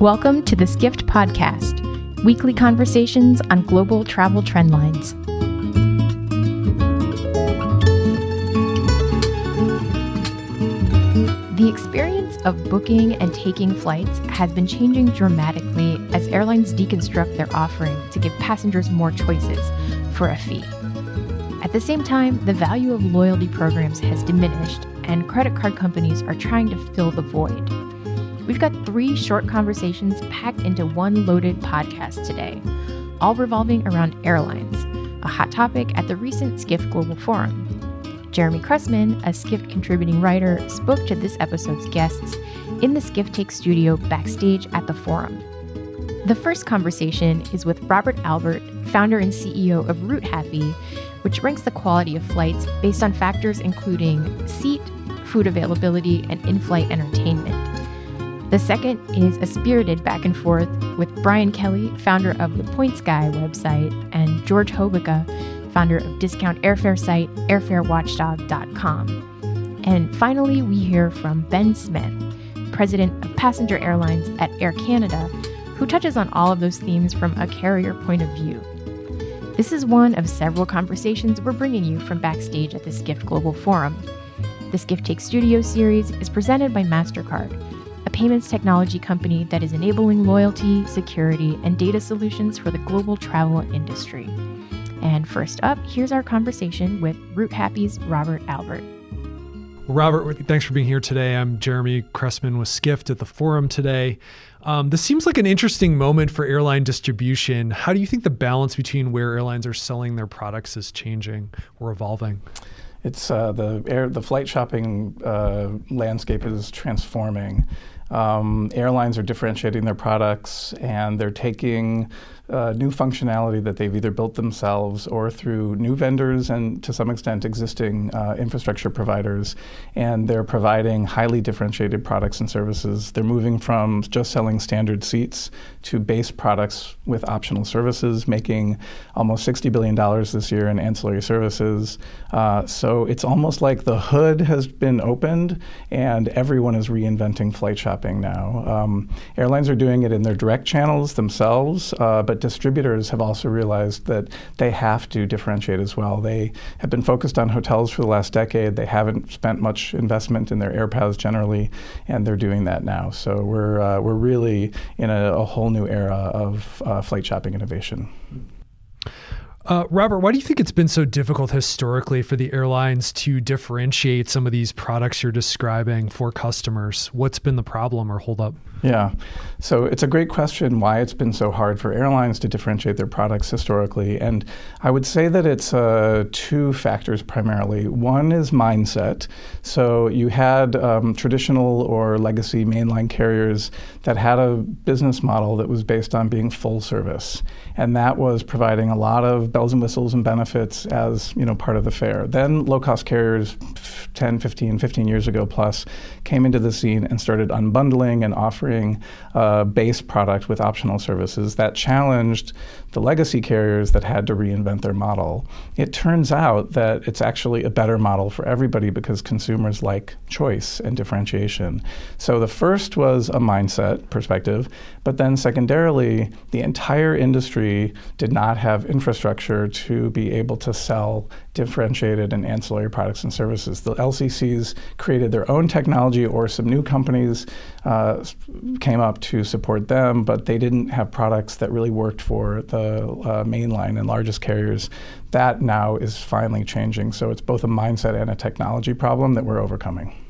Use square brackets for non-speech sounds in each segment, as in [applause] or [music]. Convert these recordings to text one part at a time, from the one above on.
Welcome to the Skift Podcast, weekly conversations on global travel trendlines. The experience of booking and taking flights has been changing dramatically as airlines deconstruct their offering to give passengers more choices for a fee. At the same time, the value of loyalty programs has diminished, and credit card companies are trying to fill the void. We've got three short conversations packed into one loaded podcast today, all revolving around airlines, a hot topic at the recent Skift Global Forum. Jeremy Cressman, a Skift contributing writer, spoke to this episode's guests in the Skift Take studio backstage at the forum. The first conversation is with Robert Albert, founder and CEO of Routehappy, which ranks the quality of flights based on factors including seat, food availability, and in flight entertainment. The second is a spirited back and forth with Brian Kelly, founder of the Points Guy website, and George Hobica, founder of discount airfare site airfarewatchdog.com. And finally, we hear from Ben Smith, president of passenger airlines at Air Canada, who touches on all of those themes from a carrier point of view. This is one of several conversations we're bringing you from backstage at the Skift Global Forum. The Skift Take Studio series is presented by MasterCard a payments technology company that is enabling loyalty, security, and data solutions for the global travel industry. And first up, here's our conversation with Routehappy's Robert Albert. Robert, thanks for being here today. I'm Jeremy Cressman with Skift at the forum today. Um, this seems like an interesting moment for airline distribution. How do you think the balance between where airlines are selling their products is changing or evolving? It's uh, the air, the flight shopping uh, landscape is transforming. Um, airlines are differentiating their products and they're taking uh, new functionality that they've either built themselves or through new vendors and to some extent existing uh, infrastructure providers. And they're providing highly differentiated products and services. They're moving from just selling standard seats to base products with optional services, making almost $60 billion this year in ancillary services. Uh, so it's almost like the hood has been opened and everyone is reinventing flight shopping now. Um, airlines are doing it in their direct channels themselves, uh, but distributors have also realized that they have to differentiate as well. They have been focused on hotels for the last decade. They haven't spent much investment in their air paths generally, and they're doing that now. So we're, uh, we're really in a, a, whole new era of uh, flight shopping innovation. Uh, Robert, why do you think it's been so difficult historically for the airlines to differentiate some of these products you're describing for customers? What's been the problem or holdup? Yeah, so it's a great question why it's been so hard for airlines to differentiate their products historically. And I would say that it's uh, two factors primarily. One is mindset. So you had um, traditional or legacy mainline carriers that had a business model that was based on being full service. And that was providing a lot of bells and whistles and benefits as you know part of the fare. Then low cost carriers 10, 15, 15 years ago plus came into the scene and started unbundling and offering a base product with optional services that challenged the legacy carriers that had to reinvent their model. It turns out that it's actually a better model for everybody because consumers like choice and differentiation. So the first was a mindset perspective, but then secondarily, the entire industry did not have infrastructure to be able to sell differentiated and ancillary products and services. The LCCs created their own technology, or some new companies uh, came up to support them, but they didn't have products that really worked for the uh, mainline and largest carriers. That now is finally changing. So it's both a mindset and a technology problem that we're overcoming.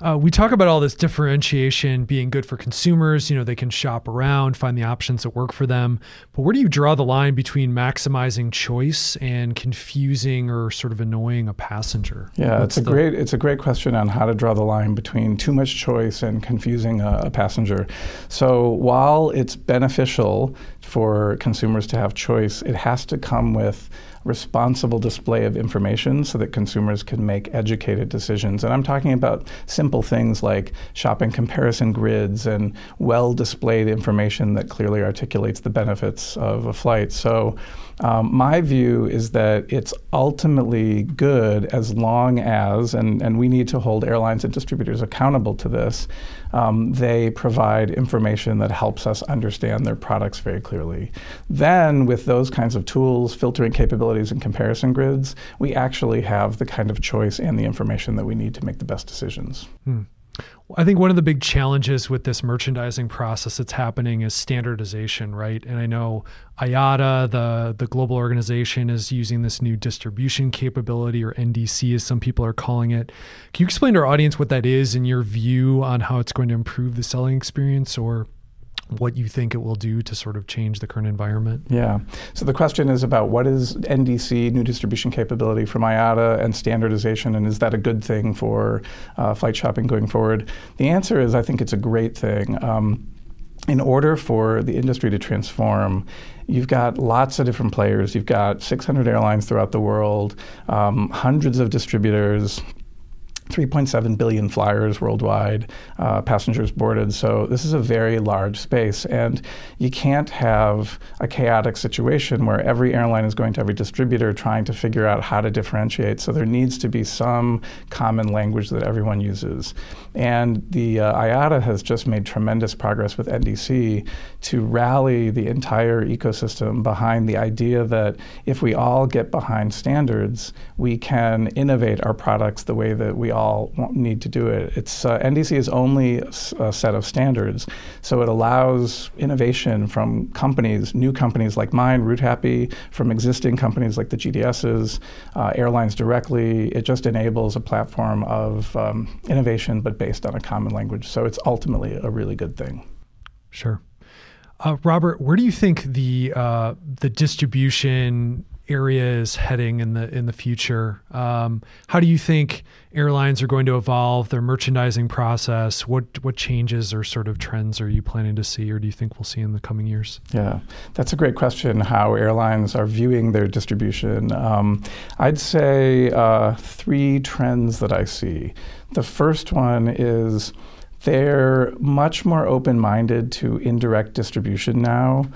Uh, we talk about all this differentiation being good for consumers. You know, they can shop around, find the options that work for them. But where do you draw the line between maximizing choice and confusing or sort of annoying a passenger? Yeah, What's it's a the... great it's a great question on how to draw the line between too much choice and confusing a, a passenger. So while it's beneficial for consumers to have choice, it has to come with responsible display of information so that consumers can make educated decisions. And I'm talking about simple things like shopping comparison grids and well displayed information that clearly articulates the benefits of a flight. So, um, my view is that it's ultimately good as long as, and, and we need to hold airlines and distributors accountable to this, um, they provide information that helps us understand their products very clearly. Then, with those kinds of tools, filtering capabilities, and comparison grids, we actually have the kind of choice and the information that we need to make the best decisions. Hmm. I think one of the big challenges with this merchandising process that's happening is standardization, right? And I know IATA, the the global organization, is using this new distribution capability, or NDC, as some people are calling it. Can you explain to our audience what that is and your view on how it's going to improve the selling experience, or what you think it will do to sort of change the current environment? Yeah. So the question is about what is NDC, new distribution capability from IATA, and standardization, and is that a good thing for uh, flight shopping going forward? The answer is I think it's a great thing. Um, in order for the industry to transform, you've got lots of different players. You've got 600 airlines throughout the world, um, hundreds of distributors, 3.7 billion flyers worldwide, uh, passengers boarded. So this is a very large space, and you can't have a chaotic situation where every airline is going to every distributor trying to figure out how to differentiate. So there needs to be some common language that everyone uses. And the uh, IATA has just made tremendous progress with NDC to rally the entire ecosystem behind the idea that if we all get behind standards, we can innovate our products the way that we all need to do it. It's uh, NDC is only a, set of standards, so it allows innovation from companies, new companies like mine, Routehappy, from existing companies like the GDSs, uh, airlines directly. It just enables a platform of um, innovation, but based on a common language. So it's ultimately a really good thing. Sure. Uh, Robert, where do you think the uh, the distribution area is heading in the in the future? Um, how do you think airlines are going to evolve their merchandising process? What what changes or sort of trends are you planning to see, or do you think we'll see in the coming years? Yeah, that's a great question. How airlines are viewing their distribution? Um, I'd say uh, three trends that I see. The first one is they're much more open minded to indirect distribution now.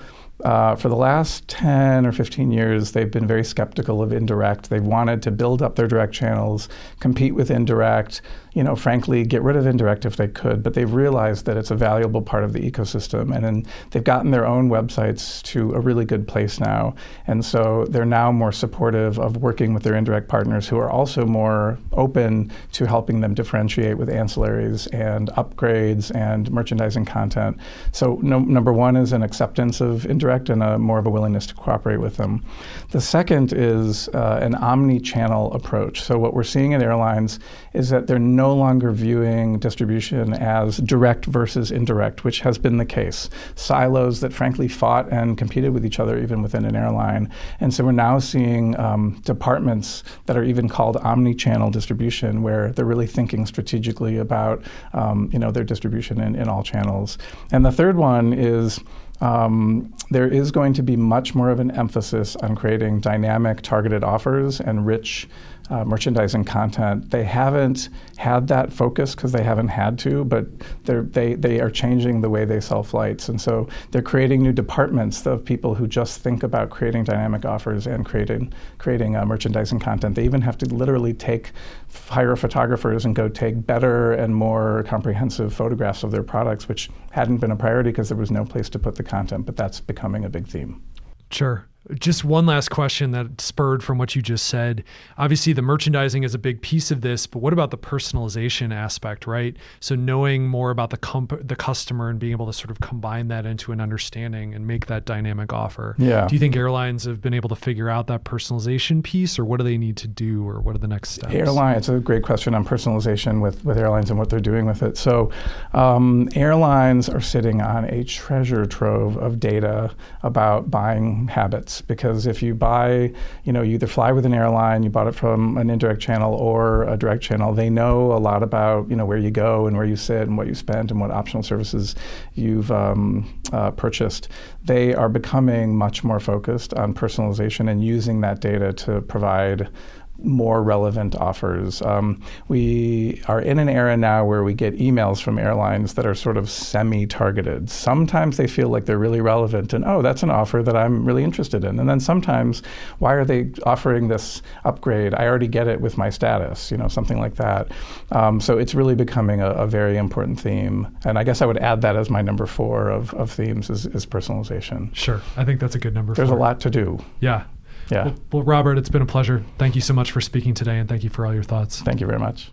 Uh, for the last 10 or 15 years, they've been very skeptical of indirect. They've wanted to build up their direct channels, compete with indirect, you know, frankly, get rid of indirect if they could, but they've realized that it's a valuable part of the ecosystem. And then they've gotten their own websites to a really good place now. And so they're now more supportive of working with their indirect partners who are also more open to helping them differentiate with ancillaries and upgrades and merchandising content. So, no, number one is an acceptance of indirect and a more of a willingness to cooperate with them. The second is uh, an omni channel approach. So, what we're seeing in airlines is that they're no no longer viewing distribution as direct versus indirect, which has been the case. Silos that frankly fought and competed with each other even within an airline. And so we're now seeing um, departments that are even called omni-channel distribution, where they're really thinking strategically about um, you know their distribution in, in all channels. And the third one is um, there is going to be much more of an emphasis on creating dynamic targeted offers and rich uh, merchandising content. They haven't had that focus because they haven't had to, but they they are changing the way they sell flights, and so they're creating new departments of people who just think about creating dynamic offers and creating creating uh, merchandising content. They even have to literally take hire photographers and go take better and more comprehensive photographs of their products, which hadn't been a priority because there was no place to put the content, but that's becoming a big theme. Sure. Just one last question that spurred from what you just said. Obviously, the merchandising is a big piece of this, but what about the personalization aspect, right? So knowing more about the comp- the customer and being able to sort of combine that into an understanding and make that dynamic offer. Yeah. Do you think airlines have been able to figure out that personalization piece, or what do they need to do, or what are the next steps? Airline. It's a great question on personalization with with airlines and what they're doing with it. So, um, airlines are sitting on a treasure trove of data about buying habits rates because if you buy, you know, you either fly with an airline, you bought it from an indirect channel or a direct channel, they know a lot about, you know, where you go and where you sit and what you spent and what optional services you've um, uh, purchased. They are becoming much more focused on personalization and using that data to provide more relevant offers. Um, we are in an era now where we get emails from airlines that are sort of semi targeted. Sometimes they feel like they're really relevant and, oh, that's an offer that I'm really interested in. And then sometimes, why are they offering this upgrade? I already get it with my status, you know, something like that. Um, so it's really becoming a, a, very important theme. And I guess I would add that as my number four of, of themes is, is personalization. Sure. I think that's a good number There's four. a lot to do. Yeah. Yeah. Well, well, Robert, it's been a pleasure. Thank you so much for speaking today and thank you for all your thoughts. Thank you very much.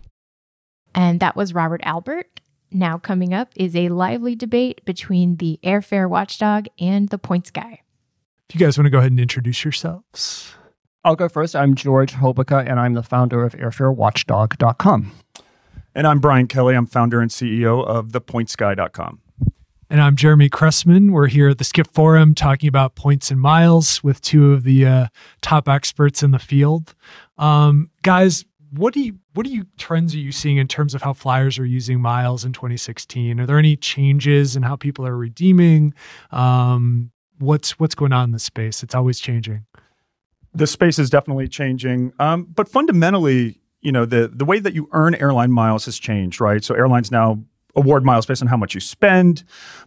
And that was Robert Albert. Now, coming up is a lively debate between the airfare watchdog and the points guy. If you guys want to go ahead and introduce yourselves. I'll go first. I'm George Hobica, and I'm the founder of airfarewatchdog.com. And I'm Brian Kelly. I'm founder and CEO of thepointsguy.com. And I'm Jeremy Cressman. We're here at the Skift Forum talking about points and miles with two of the uh, top experts in the field. Um, guys, what do you what are you trends are you seeing in terms of how flyers are using miles in 2016? Are there any changes in how people are redeeming? Um, what's what's going on in the space? It's always changing. The space is definitely changing, um, but fundamentally, you know, the the way that you earn airline miles has changed, right? So airlines now award miles based on how much you spend.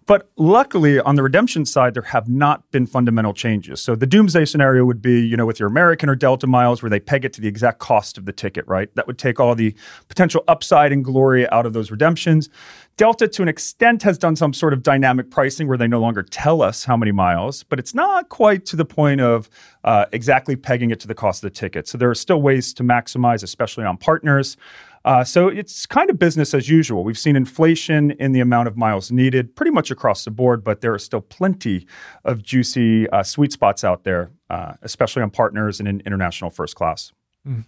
But luckily, on the redemption side, there have not been fundamental changes. So the doomsday scenario would be, you know, with your American or Delta miles, where they peg it to the exact cost of the ticket, right? That would take all the potential upside and glory out of those redemptions. Delta, to an extent, has done some sort of dynamic pricing where they no longer tell us how many miles, but it's not quite to the point of uh, exactly pegging it to the cost of the ticket. So there are still ways to maximize, especially on partners. Uh, so it's kind of business as usual. We've seen inflation in the amount of miles needed pretty much across the board, but there are still plenty of juicy uh, sweet spots out there, uh, especially on partners and in international first class. Mm.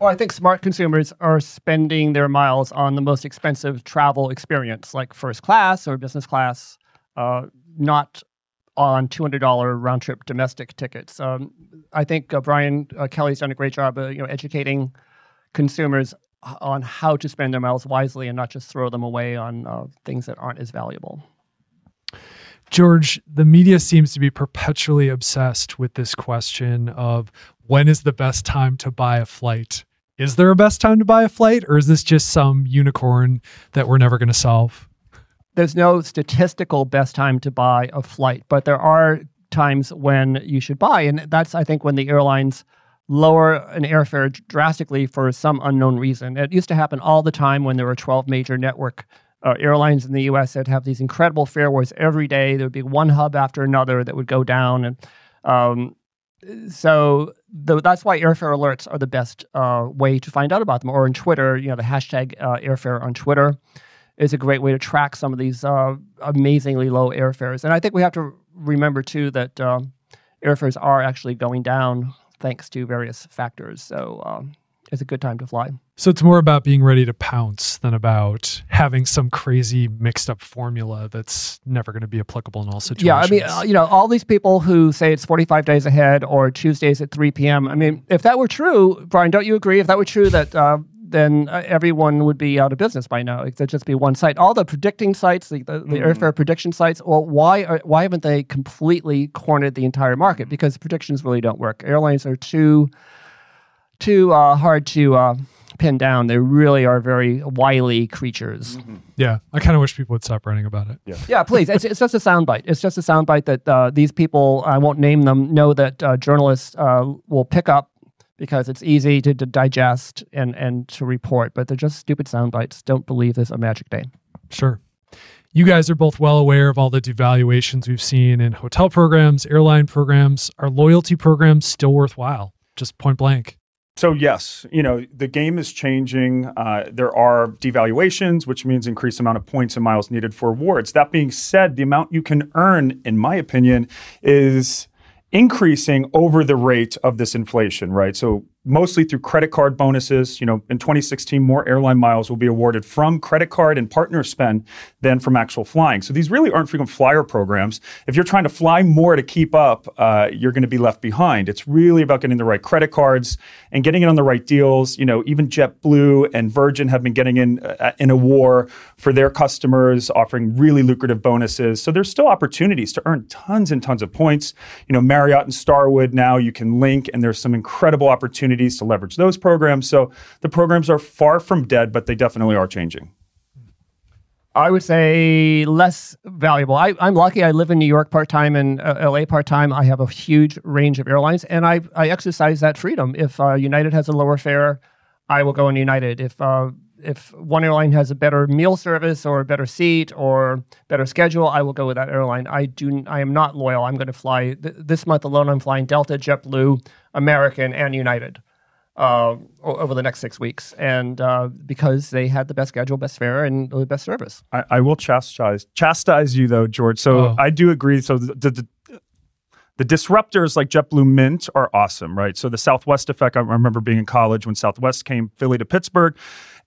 Well, I think smart consumers are spending their miles on the most expensive travel experience, like first class or business class, uh, not on $200 round trip domestic tickets. Um, I think uh, Brian uh, Kelly's done a great job, you know, educating consumers on how to spend their miles wisely and not just throw them away on uh, things that aren't as valuable. George, the media seems to be perpetually obsessed with this question of when is the best time to buy a flight? Is there a best time to buy a flight, or is this just some unicorn that we're never going to solve? There's no statistical best time to buy a flight, but there are times when you should buy. And that's, I think, when the airlines lower an airfare drastically for some unknown reason. It used to happen all the time when there were 12 major network uh, airlines in the U.S. that have these incredible fare wars every day. There would be one hub after another that would go down, and um, so the, that's why airfare alerts are the best uh, way to find out about them. Or on Twitter, you know, the hashtag uh, airfare on Twitter is a great way to track some of these uh, amazingly low airfares. And I think we have to remember too that um, airfares are actually going down thanks to various factors. So um, it's a good time to fly. So it's more about being ready to pounce than about having some crazy mixed up formula that's never going to be applicable in all situations. Yeah, I mean, uh, you know, all these people who say it's 45 days ahead or Tuesdays at 3 p.m. I mean, if that were true, Brian, don't you agree? If that were true, that uh, then uh, everyone would be out of business by now. It would just be one site. All the predicting sites, the, the, the mm-hmm. airfare prediction sites, well, why are, why haven't they completely cornered the entire market? Because predictions really don't work. Airlines are too too uh, hard to uh, pin down. They really are very wily creatures. Mm-hmm. Yeah, I kind of wish people would stop writing about it. Yeah, yeah please. It's, it's just a soundbite. It's just a soundbite that uh, these people, I won't name them, know that uh, journalists uh, will pick up because it's easy to, to, digest and, and to report, but they're just stupid sound bites. Don't believe this a magic day. Sure. You guys are both well aware of all the devaluations we've seen in hotel programs, airline programs. Are loyalty programs still worthwhile? Just point blank. So yes, you know the game is changing. Uh, there are devaluations, which means increased amount of points and miles needed for awards. That being said, the amount you can earn, in my opinion, is increasing over the rate of this inflation, right? So mostly through credit card bonuses. You know, in 2016, more airline miles will be awarded from credit card and partner spend than from actual flying. So these really aren't frequent flyer programs. If you're trying to fly more to keep up, uh, you're going to be left behind. It's really about getting the right credit cards and getting it on the right deals. You know, even JetBlue and Virgin have been getting in uh, in a war for their customers, offering really lucrative bonuses. So there's still opportunities to earn tons and tons of points. You know, Marriott and Starwood now you can link, and there's some incredible opportunities to leverage those programs. So the programs are far from dead, but they definitely are changing. I would say less valuable. I, am lucky. I live in New York part time and uh, LA part time. I have a huge range of airlines, and I, I exercise that freedom. If uh, United has a lower fare, I will go on United. If uh, if one airline has a better meal service or a better seat or better schedule, I will go with that airline. I do. I am not loyal. I'm going to fly th- this month alone. I'm flying Delta, JetBlue, American, and United uh, over the next six weeks, and uh, because they had the best schedule, best fare, and the best service. I, I will chastise chastise you though, George. So oh. I do agree. So the, the, the disruptors like JetBlue Mint are awesome, right? So the Southwest effect. I remember being in college when Southwest came Philly to Pittsburgh.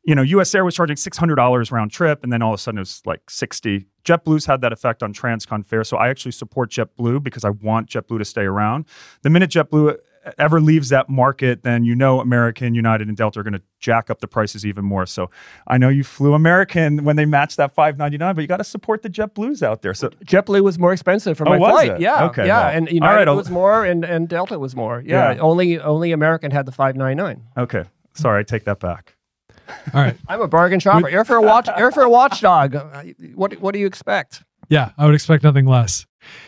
You know, US Air was charging six hundred dollars round trip, and then all of a sudden it was like sixty. JetBlue's had that effect on Transcon fare, so I actually support JetBlue because I want JetBlue to stay around. The minute JetBlue ever leaves that market, then you know American, United, and Delta are going to jack up the prices even more. So I know you flew American when they matched that five ninety nine, but you got to support the JetBlues out there. So JetBlue was more expensive for oh, my flight. It? Yeah, okay, yeah, well, and United right, was more, and, and Delta was more. Yeah, yeah, only only American had the five ninety nine. Okay, sorry, I take that back. All right, I'm a bargain shopper. Airfare watch, Airfare watchdog. Uh, what what do you expect? Yeah, I would expect nothing less.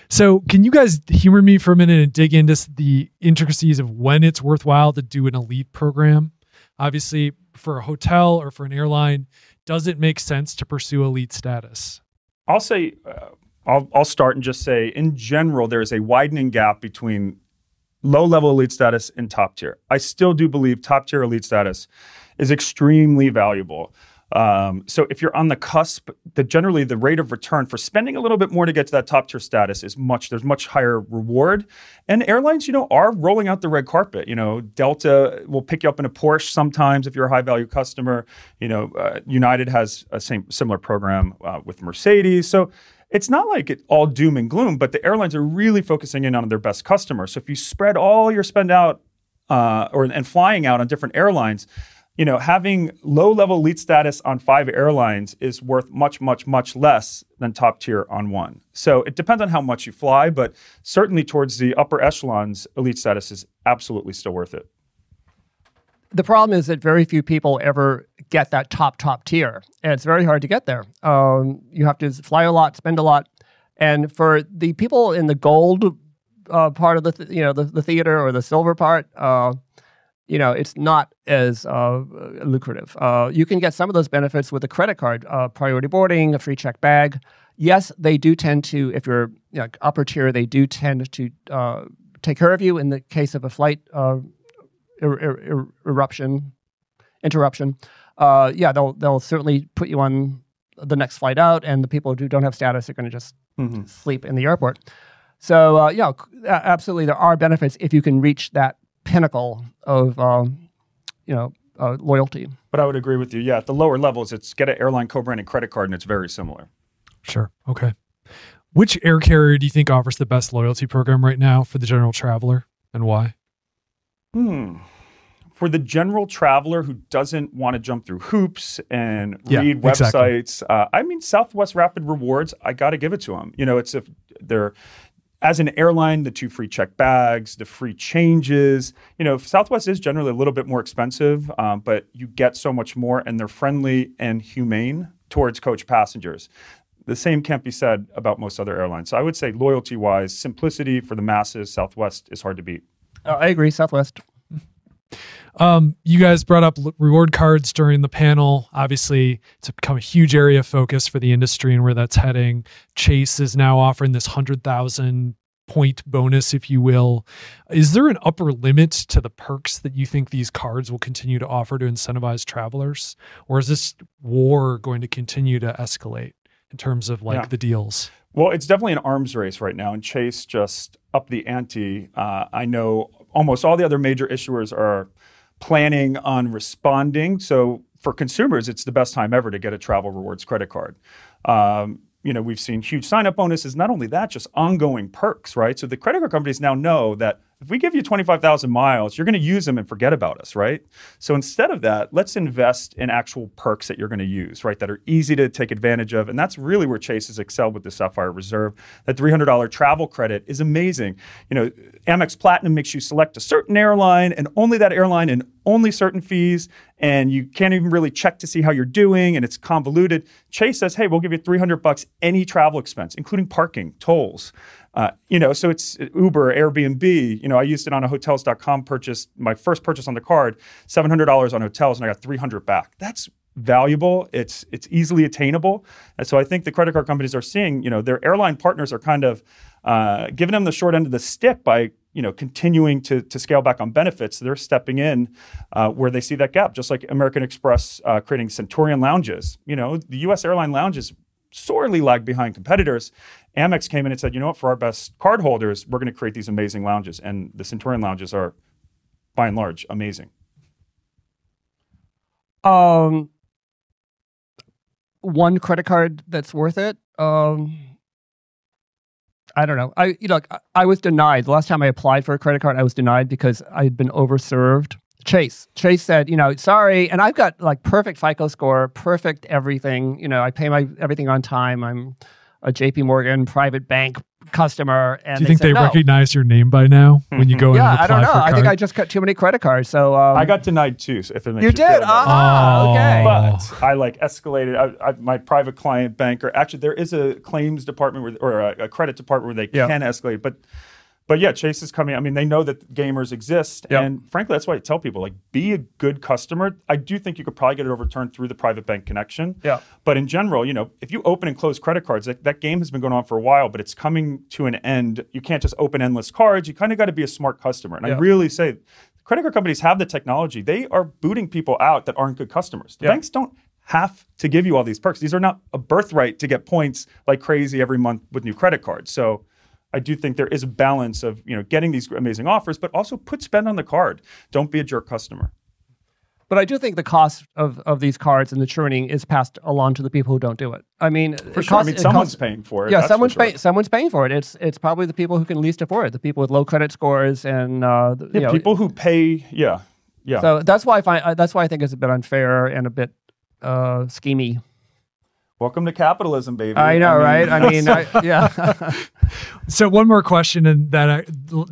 So, can you guys humor me for a minute and dig into the intricacies of when it's worthwhile to do an elite program? Obviously, for a hotel or for an airline, does it make sense to pursue elite status? I'll say, uh, I'll, I'll start and just say, in general, there is a widening gap between low level elite status and top tier. I still do believe top tier elite status is extremely valuable. Um, so if you're on the cusp, the generally the rate of return for spending a little bit more to get to that top tier status is much there's much higher reward. And airlines, you know, are rolling out the red carpet. You know, Delta will pick you up in a Porsche sometimes if you're a high value customer. You know, uh, United has a same similar program uh, with Mercedes. So it's not like it all doom and gloom, but the airlines are really focusing in on their best customers. So if you spread all your spend out uh, or and flying out on different airlines you know, having low level elite status on five airlines is worth much, much, much less than top tier on one. So it depends on how much you fly, but certainly towards the upper echelons, elite status is absolutely still worth it. The problem is that very few people ever get that top, top tier, and it's very hard to get there. Um, you have to fly a lot, spend a lot. And for the people in the gold uh, part of the, th- you know, the, the theater or the silver part, uh, you know, it's not as uh, lucrative. Uh, you can get some of those benefits with a credit card, uh, priority boarding, a free check bag. Yes, they do tend to, if you're you know, upper tier, they do tend to uh, take care of you in the case of a flight uh, er- er- er- eruption, interruption. Uh, yeah, they'll they'll certainly put you on the next flight out, and the people who don't have status are going to just mm-hmm. sleep in the airport. So, uh, yeah, absolutely, there are benefits if you can reach that pinnacle of um, you know uh, loyalty. But I would agree with you. Yeah, at the lower levels, it's get an airline co-branded credit card, and it's very similar. Sure. Okay. Which air carrier do you think offers the best loyalty program right now for the general traveler, and why? Hmm. For the general traveler who doesn't want to jump through hoops and yeah, read websites, exactly. uh, I mean, Southwest Rapid Rewards, I got to give it to them. You know, it's if they're as an airline, the two free check bags, the free changes, you know, Southwest is generally a little bit more expensive, um, but you get so much more and they're friendly and humane towards coach passengers. The same can't be said about most other airlines. So I would say loyalty wise, simplicity for the masses, Southwest is hard to beat. Uh, I agree, Southwest. Um, you guys brought up reward cards during the panel. Obviously, it's become a huge area of focus for the industry and where that's heading. Chase is now offering this 100,000 point bonus, if you will. Is there an upper limit to the perks that you think these cards will continue to offer to incentivize travelers? Or is this war going to continue to escalate in terms of like yeah. the deals? Well, it's definitely an arms race right now, and Chase just upped the ante. Uh, I know almost all the other major issuers are planning on responding. So for consumers, it's the best time ever to get a travel rewards credit card. Um, you know, we've seen huge sign up bonuses. Not only that, just ongoing perks, right? So the credit card companies now know that if we give you 25,000 miles, you're going to use them and forget about us, right? So instead of that, let's invest in actual perks that you're going to use, right? That are easy to take advantage of. And that's really where Chase has excelled with the Sapphire Reserve. That $300 travel credit is amazing. You know, Amex Platinum makes you select a certain airline and only that airline and only certain fees. And you can't even really check to see how you're doing and it's convoluted. Chase says, hey, we'll give you 300 bucks any travel expense, including parking, tolls. Uh, you know, so it's Uber, Airbnb. You know, I used it on a hotels.com purchase, my first purchase on the card, $700 on hotels, and I got 300 back. That's valuable. It's it's easily attainable, and so I think the credit card companies are seeing, you know, their airline partners are kind of uh, giving them the short end of the stick by you know continuing to, to scale back on benefits. They're stepping in uh, where they see that gap, just like American Express uh, creating Centurion lounges. You know, the U.S. airline lounges sorely lagged behind competitors. Amex came in and said, you know what, for our best cardholders, we're going to create these amazing lounges. And the Centurion lounges are, by and large, amazing. Um, one credit card that's worth it. Um, I don't know. I you know I, I was denied the last time I applied for a credit card. I was denied because I had been overserved. Chase. Chase said, you know, sorry, and I've got like perfect FICO score, perfect everything. You know, I pay my everything on time. I'm a JP Morgan private bank customer. And Do you think said, they no. recognize your name by now when you go in Yeah, and apply I don't know. I think? I just got too many credit cards. So um, I got denied too, so if it makes You you, feel did? better. Ah, Oh. okay. But I like escalated. I, I, my private client banker. Actually, there is a claims department where, or a, a credit department where they Yeah. can escalate. But, but yeah, Chase is coming. I mean, they know that gamers exist, Yeah. and frankly, that's why I tell people like be a good customer. I do think you could probably get it overturned through the private bank connection. Yeah. But in general, you know, if you open and close credit cards, that, that game has been going on for a while, but it's coming to an end. You can't just open endless cards. You kind of got to be a smart customer. And I really say, credit card companies have the technology. They are booting people out that aren't good customers. The Yeah. banks don't have to give you all these perks. These are not a birthright to get points like crazy every month with new credit cards. So I do think there is a balance of you know getting these amazing offers, but also put spend on the card. Don't be a jerk customer. But I do think the cost of, of these cards and the churning is passed along to the people who don't do it. I mean, For sure. I mean, someone's paying for it. Yeah, someone's sure. paying. Someone's paying for it. It's it's probably the people who can least afford it, the people with low credit scores, and uh, the- you know, people who pay. Yeah, yeah. So that's why I find uh, that's why I think it's a bit unfair and a bit uh, schemy. Welcome to capitalism, baby. I know, mean, right? I mean, I, [laughs] yeah. [laughs] So one more question, and that I,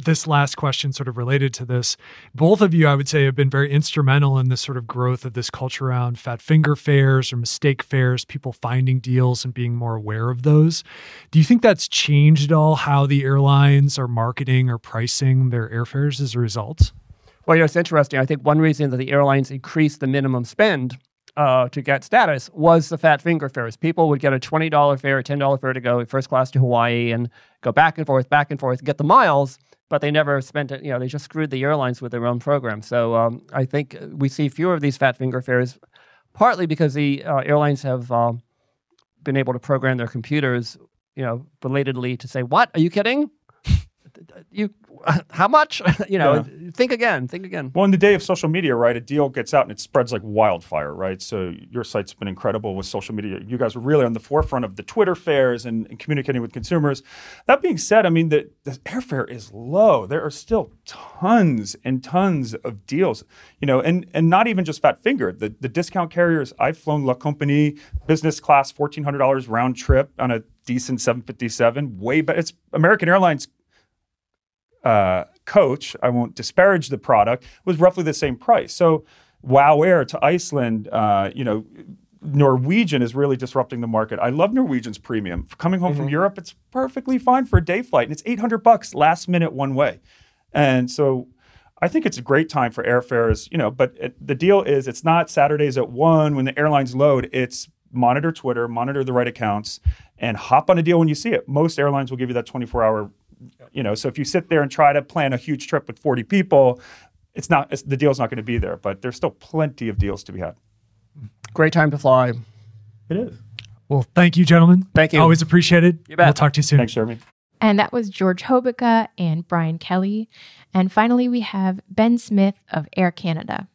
this last question sort of related to this. Both of you, I would say, have been very instrumental in this sort of growth of this culture around fat finger fares or mistake fares, people finding deals and being more aware of those. Do you think that's changed at all how the airlines are marketing or pricing their airfares as a result? Well, you know, it's interesting. I think one reason that the airlines increased the minimum spend uh, to get status was the fat finger fares. People would get a twenty dollar fare, a ten dollar fare to go first class to Hawaii and go back and forth, back and forth, get the miles, but they never spent it. You know, they just screwed the airlines with their own program. So um, I think we see fewer of these fat finger fares, partly because the uh, airlines have uh, been able to program their computers, you know, belatedly to say, "What? Are you kidding? You [laughs] how much? [laughs] you know, think again, think again." Well, in the day of social media, right, a deal gets out and it spreads like wildfire, right? So your site's been incredible with social media. You guys were really on the forefront of the Twitter fares and, and communicating with consumers. That being said, I mean, the, the airfare is low. There are still tons and tons of deals, you know, and and not even just fat finger. The the discount carriers. I've flown La Compagnie business class, fourteen hundred dollars round trip on a decent seven fifty seven. Way better. It's American Airlines uh, coach, I won't disparage the product, was roughly the same price. So Wow Air to Iceland, uh, you know, Norwegian is really disrupting the market. I love Norwegian's premium. Coming home from Europe, it's perfectly fine for a day flight, and it's 800 bucks last minute one way. And so I think it's a great time for airfares, you know, but it, the deal is it's not Saturdays at 1 when the airlines load, it's monitor Twitter, monitor the right accounts and hop on a deal when you see it. Most airlines will give you that 24-hour you know, so if you sit there and try to plan a huge trip with 40 people, it's not it's, the deal's not going to be there, but there's still plenty of deals to be had. Great time to fly. It is. Well, thank you, gentlemen. Thank you. Always appreciated. You bet. We'll talk to you soon. Thanks, Jeremy. And that was George Hobica and Brian Kelly. And finally, we have Ben Smith of Air Canada.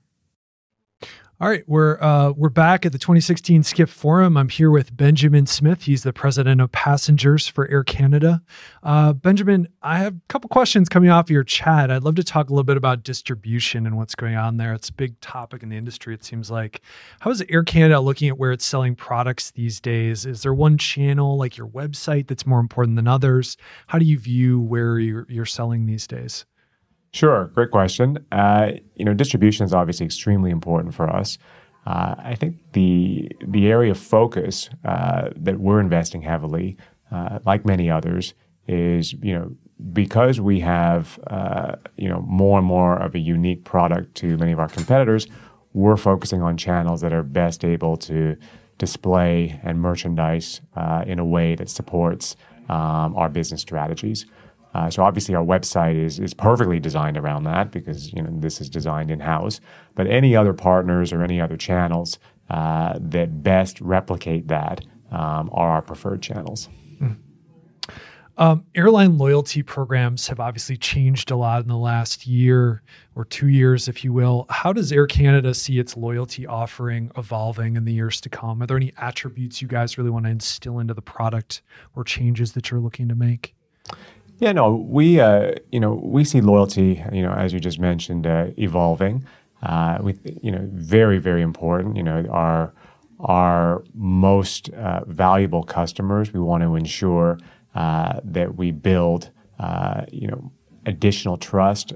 All right, we're uh, we're back at the 2016 Skift Forum. I'm here with Benjamin Smith. He's the president of passengers for Air Canada. Uh, Benjamin, I have a couple questions coming off of your chat. I'd love to talk a little bit about distribution and what's going on there. It's a big topic in the industry. It seems like. How is Air Canada looking at where it's selling products these days? Is there one channel like your website that's more important than others? How do you view where you're, you're selling these days? Sure, great question. Uh, you know, distribution is obviously extremely important for us. Uh, I think the the area of focus uh, that we're investing heavily, uh, like many others, is you know because we have uh, you know more and more of a unique product to many of our competitors, we're focusing on channels that are best able to display and merchandise uh, in a way that supports um, our business strategies. Uh, so obviously our website is is perfectly designed around that because you know this is designed in house. But any other partners or any other channels uh, that best replicate that um, are our preferred channels. Mm. Um, airline loyalty programs have obviously changed a lot in the last year or two years, if you will. How does Air Canada see its loyalty offering evolving in the years to come? Are there any attributes you guys really want to instill into the product or changes that you're looking to make? Yeah, no, we uh, you know we see loyalty, you know, as you just mentioned, uh, evolving. Uh, we, you know, very very important. You know, our our most uh, valuable customers. We want to ensure uh, that we build, uh, you know, additional trust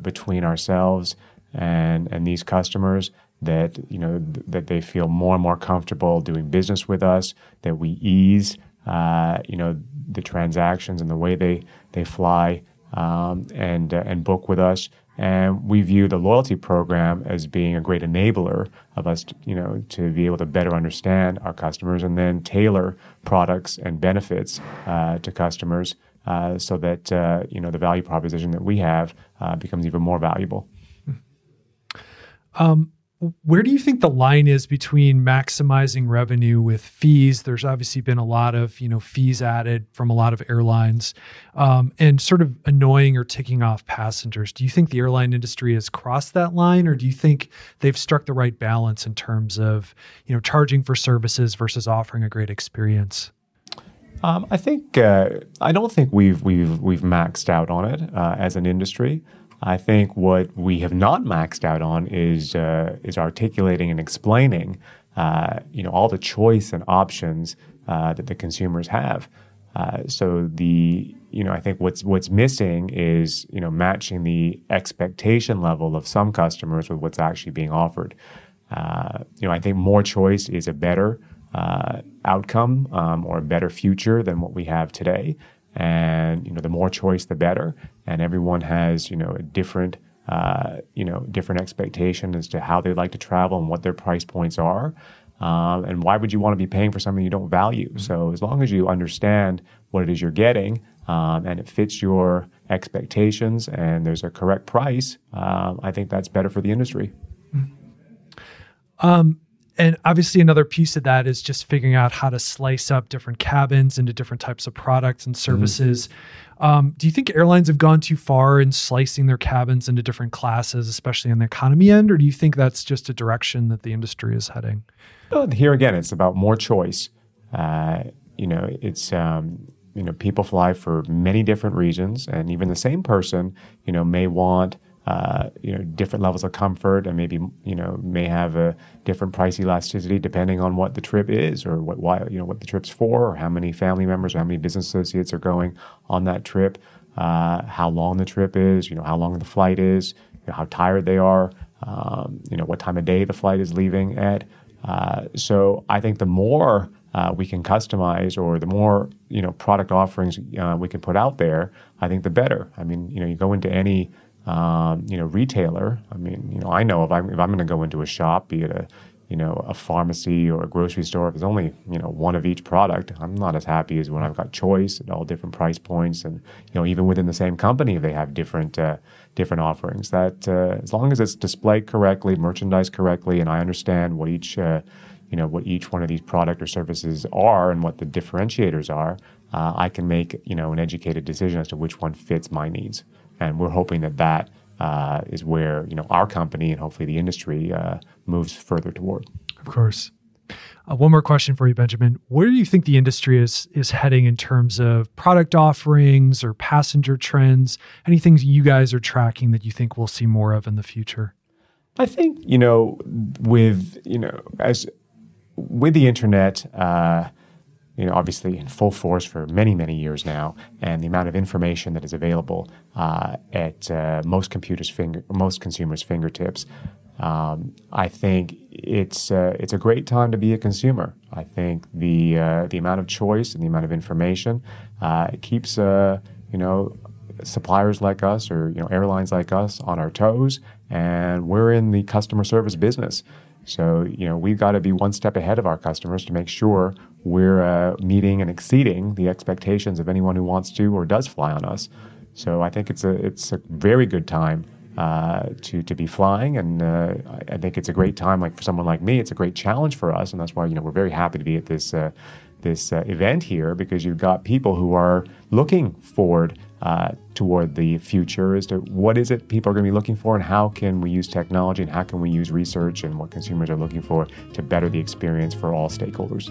between ourselves and and these customers. That you know th- that they feel more and more comfortable doing business with us. That we ease, you know, the transactions and the way they they fly um, and uh, and book with us. And we view the loyalty program as being a great enabler of us, to, you know, to be able to better understand our customers and then tailor products and benefits uh, to customers, uh, so that uh, you know the value proposition that we have uh, becomes even more valuable. Um, where do you think the line is between maximizing revenue with fees? There's obviously been a lot of you know fees added from a lot of airlines, um, and sort of annoying or ticking off passengers. Do you think the airline industry has crossed that line, or do you think they've struck the right balance in terms of you know charging for services versus offering a great experience? Um, I think uh, I don't think we've we've we've maxed out on it uh, as an industry. I think what we have not maxed out on is uh, is articulating and explaining, uh, you know, all the choice and options uh, that the consumers have. Uh, so the you know I think what's what's missing is you know matching the expectation level of some customers with what's actually being offered. Uh, you know I think more choice is a better uh, outcome um, or a better future than what we have today and you know the more choice the better and everyone has you know a different uh, you know different expectation as to how they like to travel and what their price points are um, and why would you want to be paying for something you don't value mm-hmm. so as long as you understand what it is you're getting um, and it fits your expectations and there's a correct price um, i think that's better for the industry mm-hmm. um, and obviously another piece of that is just figuring out how to slice up different cabins into different types of products and mm-hmm. services mm-hmm. um, do you think airlines have gone too far in slicing their cabins into different classes especially on the economy end or do you think that's just a direction that the industry is heading well, here again it's about more choice uh, you know it's um, you know people fly for many different reasons and even the same person you know may want uh, you know different levels of comfort and maybe you know may have a different price elasticity depending on what the trip is or what why you know what the trip's for or how many family members or how many business associates are going on that trip uh, how long the trip is you know how long the flight is you know, how tired they are um, you know what time of day the flight is leaving at. Uh, so I think the more uh, we can customize or the more you know product offerings uh, we can put out there I think the better. I mean you know you go into any um, you know, retailer. I mean, you know, I know if I'm if I'm going to go into a shop, be it a you know a pharmacy or a grocery store, if there's only you know one of each product, I'm not as happy as when I've got choice at all different price points, and you know even within the same company, if they have different uh, different offerings. That uh, as long as it's displayed correctly, merchandised correctly, and I understand what each uh, you know what each one of these product or services are and what the differentiators are, uh, I can make you know an educated decision as to which one fits my needs and we're hoping that that uh, is where you know our company and hopefully the industry uh, moves further toward. Of course. Uh, one more question for you, Benjamin. Where do you think the industry is is heading in terms of product offerings or passenger trends? Anything you guys are tracking that you think we'll see more of in the future? I think you know, with you know, as with the internet, uh, you know, obviously in full force for many, many years now, and the amount of information that is available uh, at uh, most computers' finger, most consumers' fingertips. Um, I think it's uh, it's a great time to be a consumer. I think the uh, the amount of choice and the amount of information uh, keeps uh, you know suppliers like us or you know airlines like us on our toes, and we're in the customer service business. So, you know, we've got to be one step ahead of our customers to make sure we're uh, meeting and exceeding the expectations of anyone who wants to or does fly on us. So, I think it's a it's a very good time uh, to to be flying, and uh, I think it's a great time. Like for someone like me, it's a great challenge for us, and that's why you know we're very happy to be at this uh, this uh, event here because you've got people who are looking forward uh, toward the future as to what is it people are going to be looking for and how can we use technology and how can we use research and what consumers are looking for to better the experience for all stakeholders.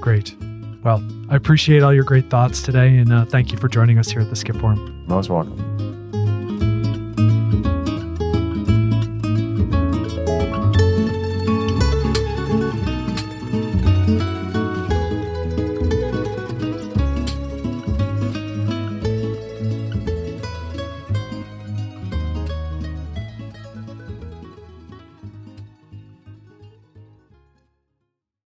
Great. Well, I appreciate all your great thoughts today and uh, thank you for joining us here at the Skift Forum. Most welcome.